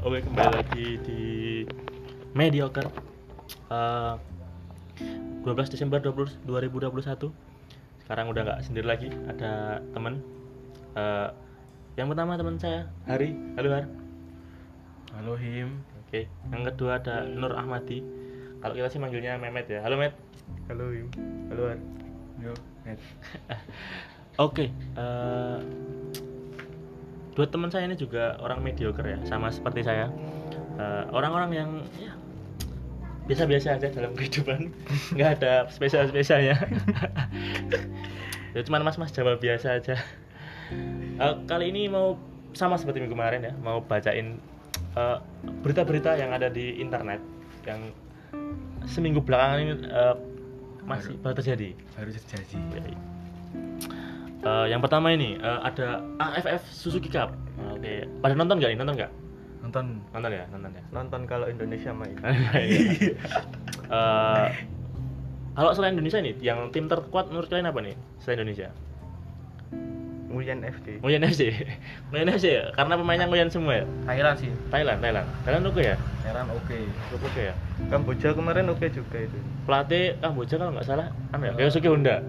Oke, kembali lagi di Mediocre. Eh, 12 Desember 20, 2021. Sekarang udah nggak sendiri lagi, ada teman. Eh, yang pertama teman saya, Hari. Halo, Har. Halo Him. Oke. Yang kedua ada Nur Ahmadi. Kalau kita sih manggilnya Memet ya. Halo, Met. Halo Im. Halo Ar. Yo, Ed. Oke, eh, dua teman saya ini juga orang mediocre ya, sama seperti saya. Eh, Orang-orang yang ya, biasa-biasa aja dalam kehidupan, nggak ada spesial-spesialnya. ya cuman mas-mas Jawa biasa aja. Eh, kali ini mau sama seperti minggu kemarin ya, mau bacain eh, berita-berita yang ada di internet yang seminggu belakangan ini eh, masih baru terjadi. Baru terjadi. Eh, yang pertama ini eh, ada AFF Suzuki Cup. Oke, pada nonton nggak ini? Nonton nggak? Nonton Nonton ya, nonton ya. Nonton kalau Indonesia main. Eh, kalau selain Indonesia nih, yang tim terkuat menurut kalian apa nih? Selain Indonesia? Nguyen FC. Nguyen FC. Nguyen FC ya, karena pemainnya Nguyen semua ya. Thailand sih. Thailand, Thailand. Thailand oke ya? Thailand oke. Cukup oke ya. Kamboja kemarin oke juga itu. Pelatih Kamboja kalau nggak salah, anu ya, Ryosuke Honda.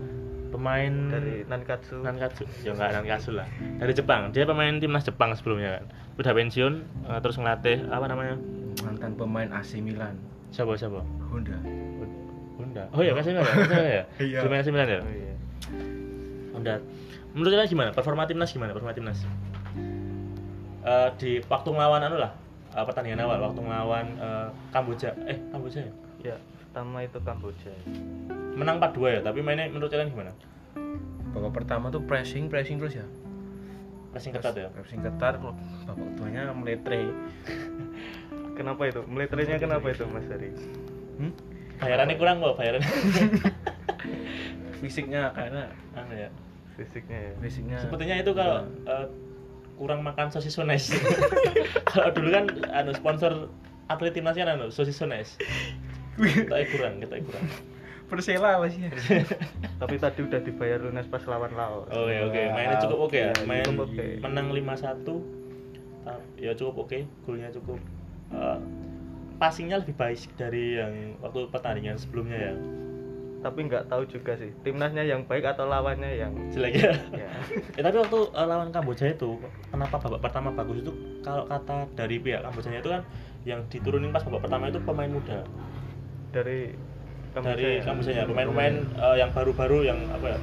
Pemain Dari Nankatsu. Nankatsu. Ya enggak Nankatsu lah. Dari Jepang. Dia pemain timnas Jepang sebelumnya kan. Udah pensiun eh, terus ngelatih apa namanya? Mantan pemain AC Milan. siapa siapa? Honda. Honda. Oh iya kasih ya kasih ya? Iya. Dia main AC Milan ya? Oh iya. Honda. Menurut kalian gimana? Performa timnas gimana? Performa timnas? Eh, di waktu ngelawan anu lah eh, pertandingan awal waktu ngelawan eh, Kamboja. Eh Kamboja ya? Ya, pertama itu Kamboja. menang 4-2 ya tapi mainnya menurut kalian gimana Babak pertama tuh pressing, pressing terus ya. pressing ketat ya Pressing ketat, kalau babak keduanya meletre. Kenapa itu? Meletrenya kenapa itu Mas Ari? Hmm? bayarannya kurang kok bayarannya Fisiknya karena anu ya Fisiknya ya. fisiknya. Sepertinya itu kalau eh, kurang makan sosis sones. kalau dulu kan anu sponsor atlet timnasnya anu sosis sones. Kita kurang, kita kurang. Persela masih. Tapi tadi udah dibayar lunas pas lawan Laos. Oke oke, mainnya cukup oke ya. Iya, Main cukup oke. menang 5-1. Ta- Ya cukup oke, golnya cukup eh, passingnya lebih baik dari yang waktu pertandingan sebelumnya ya. Tapi nggak tahu juga sih. Timnasnya yang baik atau lawannya yang Jelek ya. ya. Ya, tapi waktu eh, lawan Kamboja itu kenapa babak pertama bagus itu kalau kata dari pihak Kamboja itu kan yang diturunin pas babak pertama itu pemain muda dari dari ya. Kamboja pemain-pemain eh, yang baru-baru yang apa ya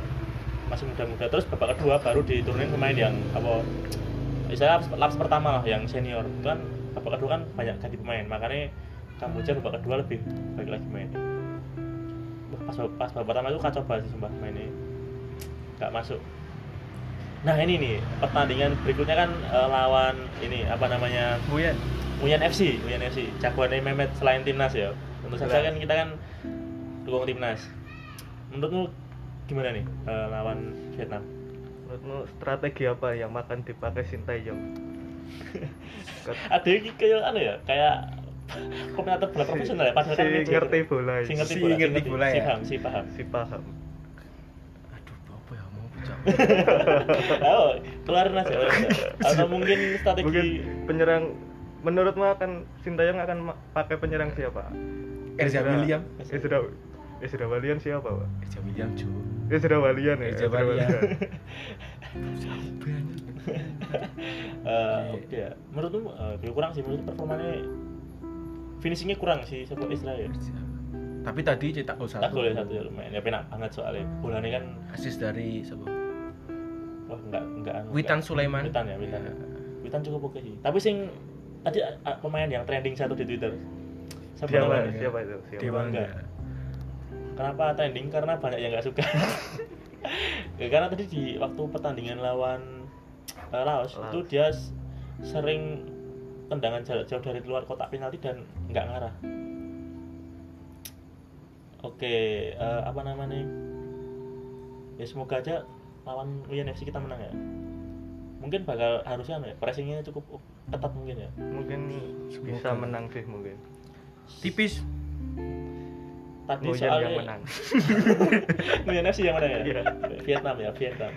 masih muda-muda terus babak kedua baru diturunin pemain yang apa istilah laps, laps pertama lah yang senior itu kan babak kedua kan banyak ganti pemain makanya Kamboja babak kedua lebih baik lagi mainnya pas pas babak pertama itu kacau banget sih sumpah mainnya nggak masuk nah ini nih pertandingan berikutnya kan eh, lawan ini apa namanya Buyan. Uyan FC, Uyan FC. Jagoannya Mehmet selain timnas ya. Tentu saja kan kita kan dukung timnas. Menurutmu gimana nih eh, lawan Vietnam? Menurutmu strategi apa yang makan dipakai Sintayong? Ada yang kayak anu ya, kayak komentator bola profesional ya, padahal si kan ngerti bola Si ya. ngerti Si bola, ngerti bola si ya. paham, si paham. si paham. Aduh, apa ya mau pecah. Oh, keluarin aja. Atau mungkin strategi Mungkin penyerang menurutmu akan Sintayong akan pakai penyerang siapa? Erza Ezra- William. Ezra Ezra Walian siapa, Pak? Erza William cu. Ezra Walian ya. Ezra Walian. Eh, oke ya. Menurutmu eh, ya kurang sih menurut performanya finishingnya kurang sih sebut Israel. Tapi tadi cetak gol Tak satu. boleh satu ya lumayan ya penak banget soalnya bolanya kan Asis dari siapa? wah enggak enggak anu, Witan. Sulaiman. Witan ya Witan Ya. Witan cukup oke sih tapi sing tadi pemain yang trending satu di Twitter siapa Siapa? Siapa itu? Siapa? Dewa enggak. enggak. kenapa trending karena banyak yang nggak suka ya, karena tadi di waktu pertandingan lawan Laos, Laos. itu dia sering tendangan jarak jauh dari luar kotak penalti dan nggak ngarah oke eh, apa namanya ya semoga aja lawan Uyan FC kita menang ya mungkin bakal harusnya ya, pressingnya cukup ketat mungkin ya Mungkin bisa menang sih mungkin. Tipis. tadi Nguyen soalnya yang menang. Nguyen FC yang menang ya Iya. Vietnam ya Vietnam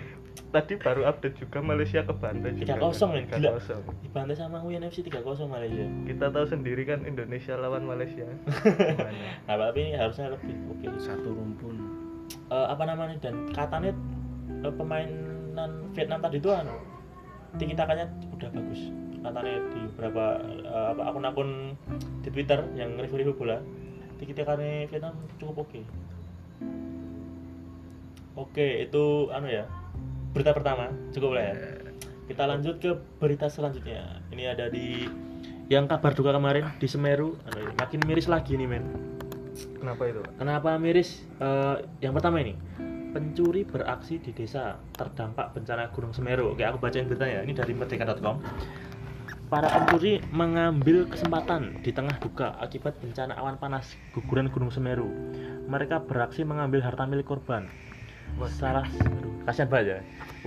tadi baru update juga Malaysia ke Bantai juga 3-0, men. Gila. 3-0. dibantai sama UNFC 3-0 Malaysia kita tahu sendiri kan Indonesia lawan Malaysia nah tapi ini harusnya lebih oke Satu rumpun. Eh, apa namanya dan katanya eh, pemainan Vietnam tadi itu anu tiki takanya udah bagus katanya di beberapa apa akun-akun di Twitter yang review-review bola tiki takanya Vietnam cukup oke oke itu anu ya berita pertama cukup lah ya kita lanjut ke berita selanjutnya ini ada di yang kabar duka kemarin di Semeru anu, makin miris lagi nih men kenapa itu Kenapa miris? Eh, yang pertama ini, pencuri beraksi di desa terdampak bencana Gunung Semeru. Oke, aku bacain beritanya. Ini dari merdeka.com. Para pencuri mengambil kesempatan di tengah duka akibat bencana awan panas guguran Gunung Semeru. Mereka beraksi mengambil harta milik korban. Salah, kasihan banget ya.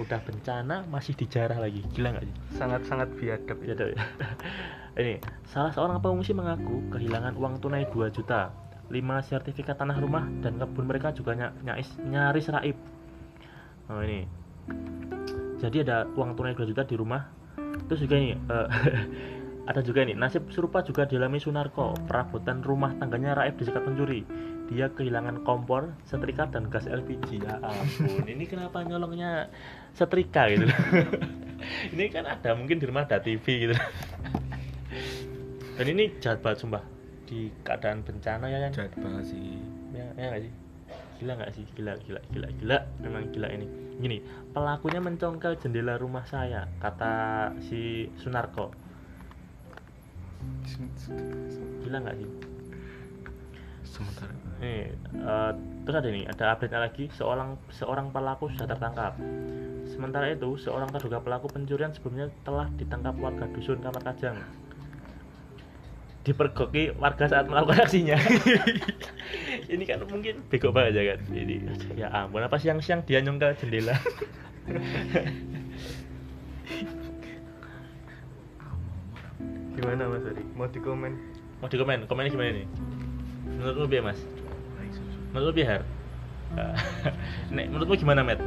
Udah bencana masih dijarah lagi. Gila nggak sih? sangat-sangat biadab ya. Ini, salah seorang pengungsi mengaku kehilangan uang tunai 2 juta, 5 sertifikat tanah rumah dan kebun mereka juga ny- nyaris, nyaris raib. Oh ini. Jadi ada uang tunai 2 juta di rumah. Terus juga ini eh, ada juga ini nasib serupa juga dialami Sunarko. Perabotan rumah tangganya raib disekat pencuri. Dia kehilangan kompor, setrika dan gas LPG. Ya ampun, ini kenapa nyolongnya setrika gitu ini kan ada mungkin di rumah ada TV gitu. Dan ini jahat banget sumpah di keadaan bencana ya kan Jahat banget sih. ya, ya nggak sih gila nggak sih? Gila gila gila gila. Memang gila ini. Gini pelakunya mencongkel jendela rumah saya kata si Sunarko. Gila nggak sih? Sementara. eh, terus ada nih ada update lagi. Seorang seorang pelaku sudah tertangkap. Sementara itu seorang terduga pelaku pencurian sebelumnya telah ditangkap warga dusun kamar kajang dipergoki warga saat melakukan aksinya. Ini kan mungkin bego banget ya kan? Ini ya ampun apa siang-siang dia nyongkel jendela? Gimana Mas Adi? Mau dikomen? Mau di komen komennya gimana nih menurutmu biar mas? Menurut biar Nek, menurutmu gimana met?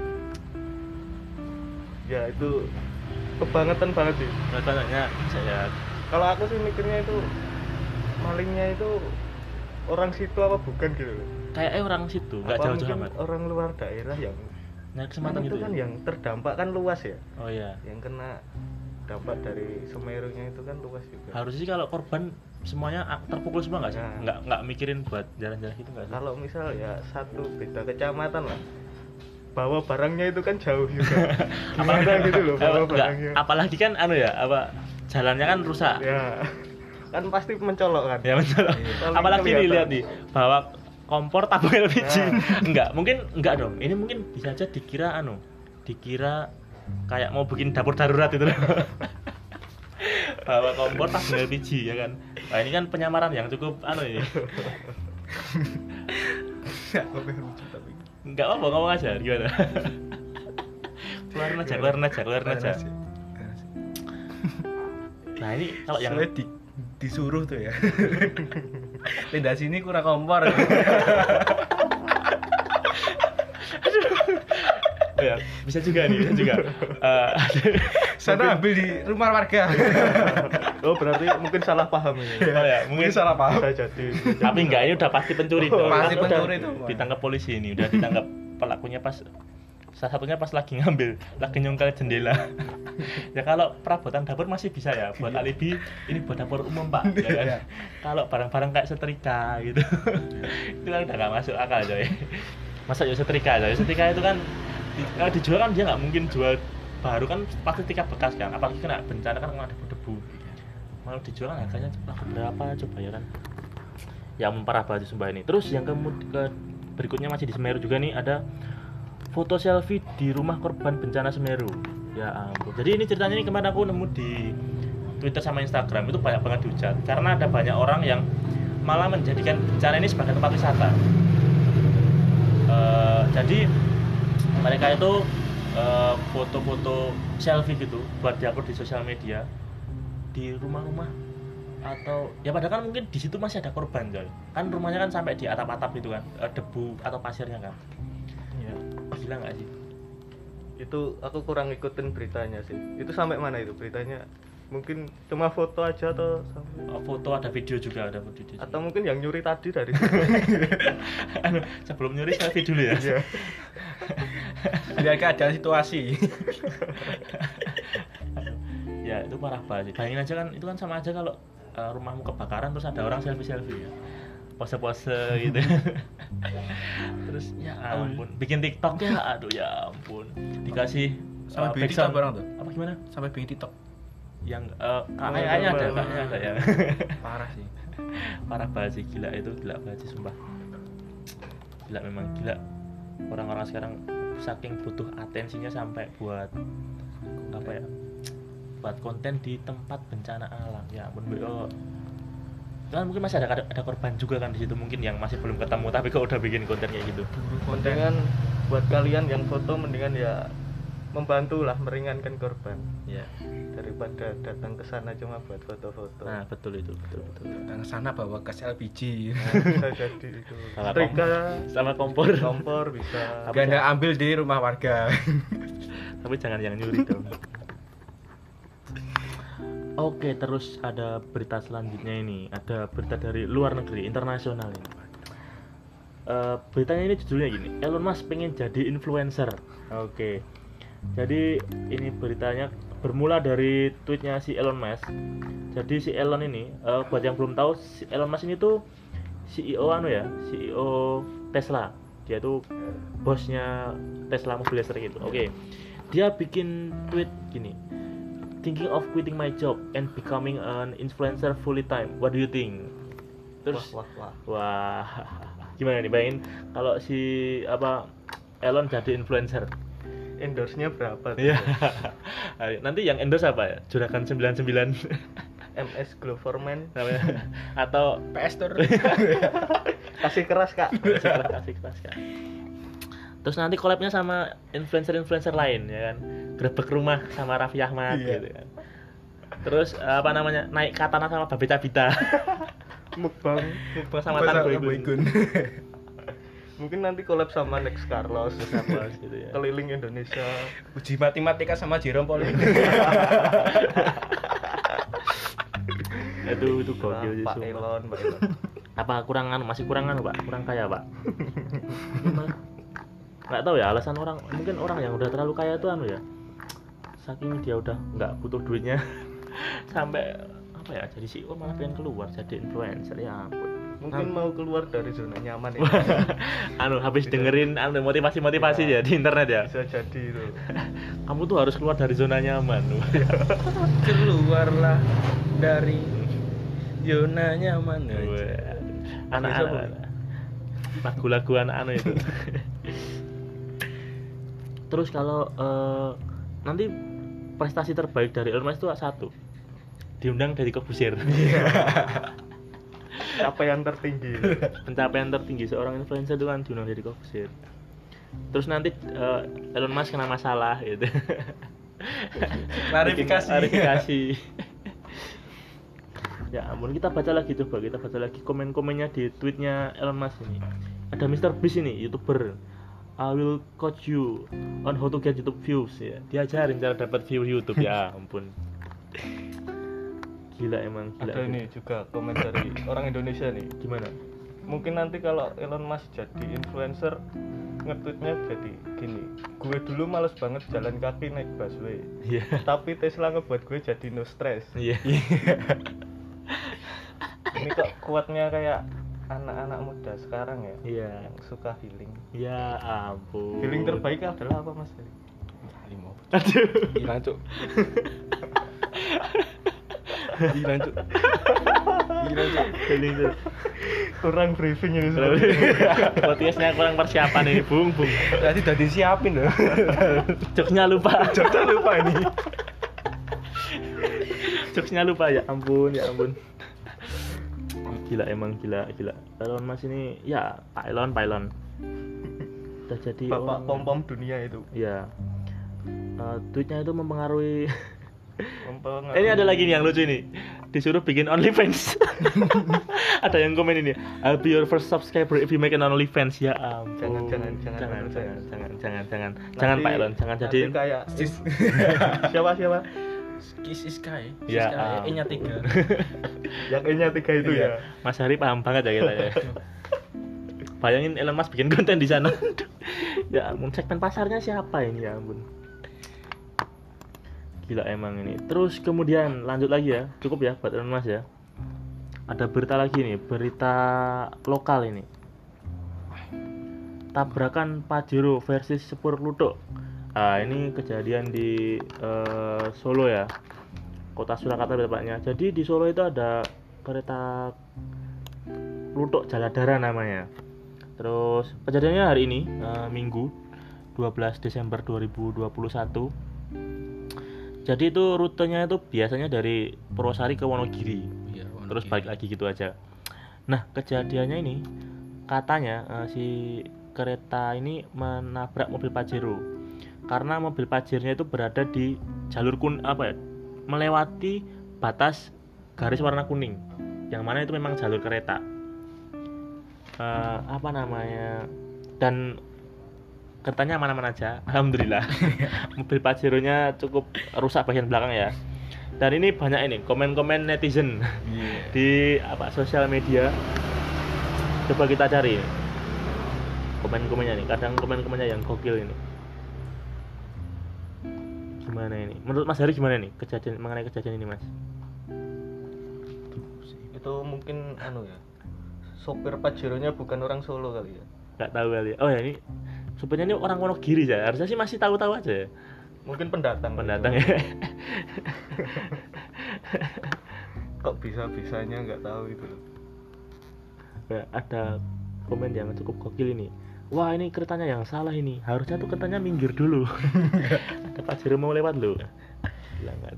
Ya itu kebangetan banget sih. Menurut banyak saya kalau aku sih mikirnya itu malingnya itu orang situ apa bukan gitu? Kayak orang situ nggak jauh-jauh amat. orang luar daerah yang nyari kesempatan itu kan ya? yang terdampak kan luas ya? Oh iya. Yang kena dampak dari Semerunya itu kan luas juga. Harusnya sih kalau korban semuanya terpukul semua nggak sih? Nah. nggak nggak mikirin buat jalan-jalan gitu nggak sih? Kalau misal ya satu beda kecamatan lah. Bawa barangnya itu kan jauh juga. Gimana gitu loh bawa nggak, barangnya? apalagi kan anu ya apa jalannya kan rusak. Ya kan pasti mencolok kan? Ya betul Paling apalagi nih kelihatan. lihat nih? bawa kompor tabung LPG Nah. enggak mungkin enggak dong. Ini mungkin bisa aja dikira anu dikira kayak mau bikin dapur darurat itu. Bawa kompor tabung LPG ya kan? Nah ini kan penyamaran yang cukup anu ini. Enggak apa ngomong aja gimana? Keluarin aja keluarin aja keluarin aja. nah ini kalau yang disuruh tuh ya. Tenda sini kurang kompor. Oh ya, bisa juga nih, bisa juga. Eh, Sana ambil di rumah warga. oh berarti mungkin salah paham ini oh ya, mungkin Mungkin salah paham. bisa jadi tapi enggak ini udah pasti pencuri Oh, pasti pencuri tuh. ditangkap polisi ini udah ditangkap pelakunya pas salah satunya pas lagi ngambil lagi nyongkel jendela. Ya kalau perabotan dapur masih bisa ya buat alibi ini buat dapur umum pak. Ya kan? Iya. kalau barang-barang kayak setrika gitu. Itu kan udah gak masuk akal coy. Masa ya setrika coy. Setrika itu kan di- kalau dijual kan dia nggak mungkin jual baru kan pasti setrika bekas kan. Apalagi kena bencana kan kena debu-debu. Mau dijual kan harganya berapa coba ya kan? Yang memparah banget sumpah ini. Terus yang kemud ke berikutnya masih di Semeru juga nih ada foto selfie di rumah korban bencana Semeru. Ya ampun. Jadi ini ceritanya ini kemarin aku nemu di Twitter sama Instagram. Itu banyak banget dihujat. Karena ada banyak orang yang malah menjadikan bencana ini sebagai tempat wisata. Eh, jadi mereka itu eh, foto-foto selfie gitu buat diupload di sosial media di rumah-rumah. Atau ya padahal kan mungkin di situ masih ada korban coy. Kan rumahnya kan sampai di atap-atap gitu kan eh, debu atau pasirnya kan. Gila nggak sih itu aku kurang ikutin beritanya sih itu sampai mana itu beritanya mungkin cuma foto aja atau sampai- Oh, foto ada video juga ada video juga. atau mungkin yang nyuri tadi dari Anu, sebelum nyuri selfie dulu ya Iya. Lihat keadaan situasi. ya itu parah banget sih. bayangin aja kan itu kan sama aja kalau uh, rumahmu kebakaran terus ada orang selfie selfie ya pose-pose gitu terus ya ampun. bikin tiktok. Ya aduh ya ampun. Dikasih uh, Sampai bikin backsound. TikTok barang tuh? apa gimana? Sampai bikin TikTok. yang uh, kayaknya ada kayaknya ada ya. Parah sih. parah banget sih gila itu gila banget sih sumpah. Gila memang gila. Orang-orang sekarang saking butuh atensinya sampai buat apa ya buat konten di tempat bencana alam. Ya ampun BO kan mungkin masih ada ada korban juga kan di situ mungkin yang masih belum ketemu tapi kok udah bikin konten kayak gitu? Mendingan buat kalian yang foto mendingan ya membantu lah meringankan korban. Ya daripada datang ke sana cuma buat foto-foto. Nah betul itu betul betul. Dan sana bawa gas LPG. Nah, bisa jadi itu. Sama setrika sama kompor. Kompor bisa. Gak ambil di rumah warga. tapi jangan yang nyuri dong Oke, terus ada berita selanjutnya ini. Ada berita dari luar negeri, internasional ini. Eh, beritanya ini judulnya gini, Elon Musk pengen jadi influencer. Oke, jadi ini beritanya bermula dari tweetnya si Elon Musk. Jadi si Elon ini, eh, buat yang belum tahu, si Elon Musk ini tuh CEO anu ya, CEO Tesla. Dia tuh bosnya Tesla mobil listrik itu. Oke, dia bikin tweet gini, thinking of quitting my job and becoming an influencer fully time. What do you think? Terus wah wah wah wah gimana nih bayangin kalau si apa Elon jadi influencer. endorse-nya berapa tuh? Iya. Nanti yang endorse apa ya? Juragan 99 MS Gloverman atau PS Tour. kasih keras kak kasih keras, kasih keras, Kak. Terus nanti collabnya sama influencer-influencer lain ya kan. Grebek rumah sama Raffi Ahmad Iya. gitu kan. Terus apa namanya? Naik katana sama Babita Bita. mukbang Mukbang sama Tan Boygun. mungkin nanti collab sama Next Carlos Sama gitu ya. keliling Indonesia Uji matematika sama Jerome Pauline. Itu itu gokil sih. Pak. Elon Pak Elon Apa kurangan masih kurangan Pak? Kurang kaya Pak? Gimana? nggak tahu ya alasan orang mungkin orang yang udah terlalu kaya itu anu ya saking dia udah nggak butuh duitnya sampai apa ya jadi CEO malah pengen keluar jadi influencer ya ampun. Mungkin mau keluar dari zona nyaman ya. Anu habis Bisa. dengerin anu motivasi motivasi Iya. ya di internet ya? Bisa jadi itu. Kamu tuh harus keluar dari zona nyaman Keluarlah dari zona nyaman. Siapa, anak-anak. Lagu-lagu anak-anak itu. Terus kalau eh, nanti prestasi terbaik dari Elon Musk itu satu. Diundang dari Kobusir capaian tertinggi. Pencapaian tertinggi seorang influencer itu kan diundang dari Kobusir terus nanti eh, Elon Musk kena masalah gitu. Klarifikasi. Klarifikasi. Ya ampun kita baca lagi coba kita baca lagi komen-komennya di tweetnya Elon Musk ini. Ada Mr. Beast ini youtuber I will coach you on how to get YouTube views ya. Diajarin cara dapat view YouTube ya ampun. Gila emang gila. Ada ini juga komen dari orang Indonesia nih. Gimana? Mungkin nanti kalau Elon Musk jadi influencer nge-tweetnya jadi gini. Gue dulu males banget jalan kaki naik busway. Iya. Tapi Tesla ngebuat gue jadi no stress. Iya. Ini kok kuatnya kayak anak-anak muda sekarang ya iya yang suka healing ya ampun healing terbaik adalah apa mas? Limo. aduh Hilang cuk. Hilang cuk. Hilang cuk. healing tuh kurang briefing ini podcastnya kurang persiapan ini bung bung Tadi udah disiapin loh. jokesnya lupa Jangan lupa ini. jokesnya lupa ya ampun ya ampun gila emang gila gila Elon Mas ini ya Pak Elon Pak Elon udah jadi bapak pom pom dunia itu ya Eh, tweetnya itu mempengaruhi Mempengaruhi- ini ada lagi nih yang lucu ini disuruh bikin OnlyFans. Ada yang komen ini, I'll be your first subscriber if you make an OnlyFans. Ya ampun. Jangan, jangan, jangan, jangan, jangan. jangan, jangan, jangan, jangan, jangan Pak Elon, jangan jadi. kayak siapa siapa Kiss is Sky. Ya, Sky, am. E-nya tiga. yang E-nya tiga itu Iya. ya Mas Hari paham banget ya kita ya. Bayangin Elon Musk bikin konten di sana. ya ampun, segmen pasarnya siapa ini ya ampun. Gila emang ini. Terus kemudian lanjut lagi ya. Cukup ya buat Elon Musk ya. Ada berita lagi nih, berita lokal ini. Tabrakan Pajero versus Sepur Ludo. Ah, ini kejadian di eh, Solo ya. Kota Surakarta tepatnya. Jadi di Solo itu ada kereta Lutuk Jaladara namanya. Terus kejadiannya hari ini eh, Minggu 12 Desember 2021. Jadi itu rutenya itu biasanya dari Purwosari ke Wonogiri. Terus Wonogiri. balik lagi gitu aja. Nah, kejadiannya ini katanya eh, si kereta ini menabrak mobil Pajero. Karena mobil Pajernya itu berada di jalur kun apa ya? melewati batas garis warna kuning. Yang mana itu memang jalur kereta. Eh, apa namanya? Dan keretanya aman-aman aja. Alhamdulillah. mobil Pajero-nya cukup rusak bagian belakang ya. Dan ini banyak ini komen-komen netizen Iya. di apa sosial media coba kita cari komen-komennya nih kadang komen-komennya yang gokil ini gimana ini? Menurut Mas Hari gimana nih kejadian mengenai kejadian ini Mas? Itu mungkin anu ya sopir Pajero-nya bukan orang Solo kali ya. Nggak tahu kali ya. oh ya ini sebenarnya ini orang Wonogiri ya? Harusnya sih masih tahu-tahu aja ya? Mungkin pendatang. Pendatang gitu. ya? Kok bisa bisanya nggak tahu itu Ya, ada komen yang cukup gokil ini wah ini keretanya yang salah ini. Harusnya tuh keretanya minggir dulu. Ada Pajero mau lewat loh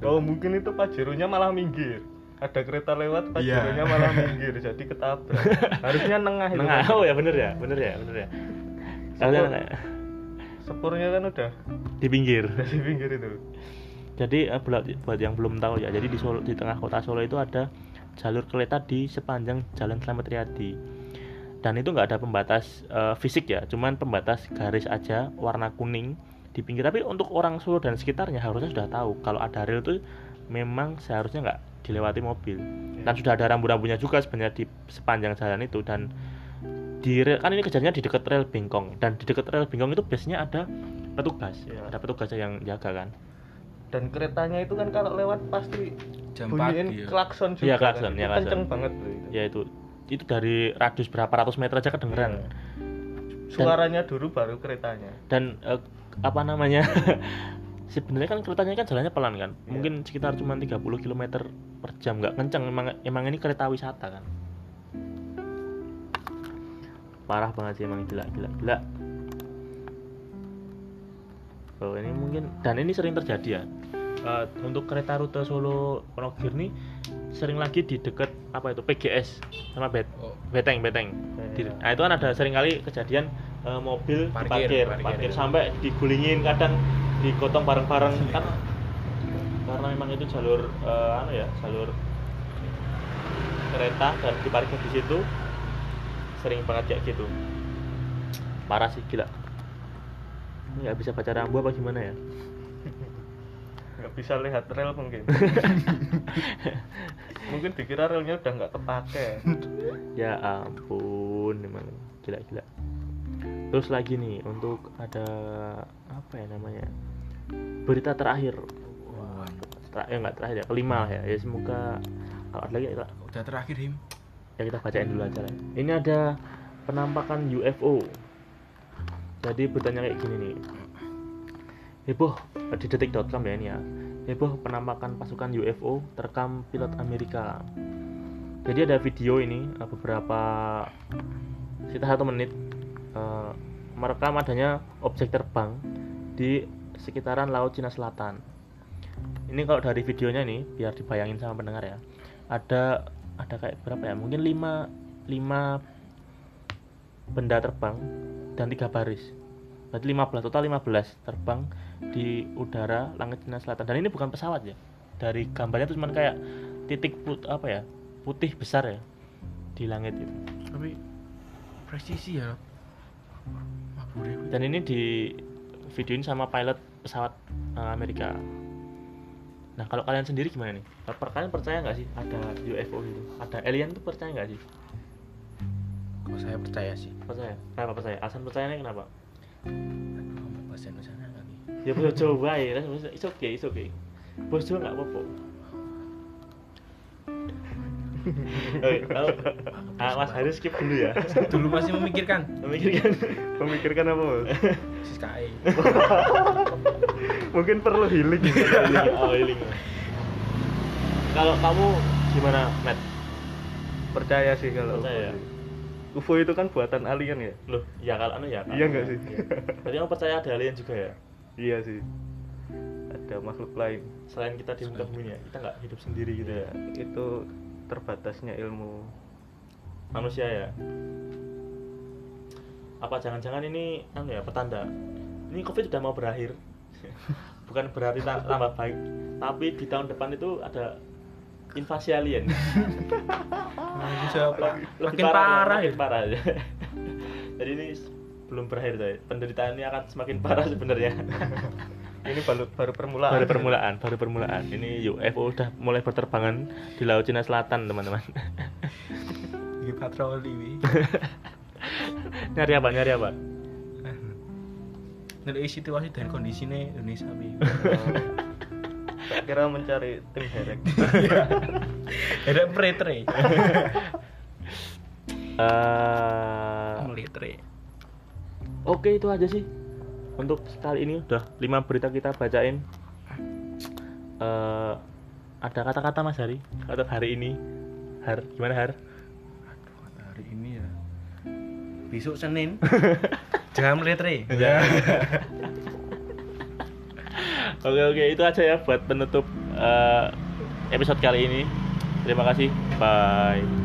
oh mungkin itu Pajero-nya malah minggir. Ada kereta lewat Pajero-nya malah minggir jadi ketabrak. Harusnya nengah itu. Nengah, oh ya bener ya, bener ya, bener ya. Sepur- sepurnya kan udah di pinggir. di pinggir itu. Jadi eh, buat, buat yang belum tahu ya, jadi di Solo di tengah kota Solo itu ada jalur kereta di sepanjang Jalan Slamet Riyadi. Dan itu nggak ada pembatas eh, fisik ya, cuman pembatas garis aja warna kuning di pinggir. Tapi untuk orang Solo dan sekitarnya harusnya sudah tahu kalau ada rel itu memang seharusnya nggak dilewati mobil. Dan sudah ada rambu-rambunya juga sebenarnya di sepanjang jalan itu dan di rel kan ini kejadiannya di dekat rel bengkong dan di dekat rel bengkong itu biasanya ada petugas Iya. ada petugas yang jaga kan dan keretanya itu kan kalau lewat pasti Jam bunyiin pagi ya. klakson juga Iya, klakson, kan. iya, Itu klakson. kenceng banget ya itu itu dari radius berapa ratus meter aja kedengeran. Iya. suaranya dulu baru keretanya. Dan eh, apa namanya sebenarnya kan keretanya kan jalannya pelan kan? Iya. mungkin sekitar cuma 30 km per jam nggak kenceng. Emang emang ini kereta wisata kan? Parah banget sih emang gila gila gila. Oh ini mungkin dan ini sering terjadi ya. Eh, untuk kereta rute Solo Wonogiri ini sering lagi di dekat apa itu PGS sama bet Oh, beteng beteng. Di- Iya. nah itu kan ada sering kali kejadian eh, mobil Parkir, parkir, parkir. parkir. sampai digulingin kadang digotong bareng-bareng kan. Karena memang itu jalur eh, anu ya jalur kereta dan diparkir di situ sering banget kayak gitu. Parah sih gila. Ini nggak bisa baca rambu apa gimana ya nggak bisa lihat rel mungkin. Mungkin dikira relnya udah nggak kepake. Ya ampun memang gila-gila. Terus lagi nih untuk ada apa ya namanya berita terakhir. Wah, Ter- ya nggak terakhir ya kelima lah ya. Ya semoga kalau ada lagi ya, udah terakhir him. ya kita bacain dulu aja lah. Ini ada penampakan UFO jadi beritanya kayak gini nih. Heboh di detik.com ya ini ya heboh penampakan pasukan UFO terekam pilot Amerika. Jadi ada video ini eh, beberapa sekitar satu menit eh, merekam adanya objek terbang di sekitaran laut Cina Selatan. Ini kalau dari videonya nih biar dibayangin sama pendengar ya ada ada kayak berapa ya? Mungkin 5 5 benda terbang dan tiga baris. Berarti 15 total 15 terbang di udara langit Cina Selatan. Dan ini bukan pesawat ya. Dari gambarnya itu cuma kayak titik put apa ya putih besar ya di langit itu. Tapi presisi ya. Dan ini di videoin sama pilot pesawat eh, Amerika. Nah kalau kalian sendiri gimana nih? Kalian percaya nggak sih ada UFO itu ada alien tuh percaya nggak sih? Kok saya percaya sih. percaya? Kenapa percaya? Alasan percayanya kenapa ya bos coba ya it's okay it's okay bos coba nggak apa-apa Oke, kalau ah, Mas Haris skip dulu ya. Dulu masih memikirkan. Memikirkan. Memikirkan apa, Bos? Sis KAI. Mungkin perlu healing. oh, healing. Kalau kamu gimana, Matt? Percaya sih kalau Percaya. UFO itu kan buatan alien ya? Loh, ya kalau anu ya. Iya nggak sih? Iya. Berarti kamu percaya ada alien juga ya? Iya sih. Ada makhluk lain. Selain kita di muka bumi ya, kita nggak hidup sendiri gitu ya. Itu terbatasnya ilmu. Manusia ya. Apa jangan-jangan ini anu ya petanda? Ini Covid sudah mau berakhir. Bukan berarti ta- tambah baik, tapi di tahun depan itu ada invasi alien. Nah, bisa apa? Lebih Makin parah ya. makin parah ya. Jadi ini belum berakhir coy. Penderitaan ini akan semakin parah sebenarnya. Ini baru baru permulaan. baru permulaan, baru permulaan. Ini UFO udah mulai berterbangan di Laut Cina Selatan, teman-teman. Iki patroli wi. nyari apa? Nyari apa? Nilai situasi dan kondisinya Indonesia. Tak kira mencari tim herek. Ada pretre. Eh, Melitre. Oke itu aja sih untuk kali ini udah lima berita kita bacain. Eh, ada kata-kata Mas Hari kata hari ini Har gimana Har? Aduh, kata hari ini ya. Besok Senin. Jangan melitre. Ya. Oke oke itu aja ya buat penutup eh, episode kali ini. Terima kasih. Bye.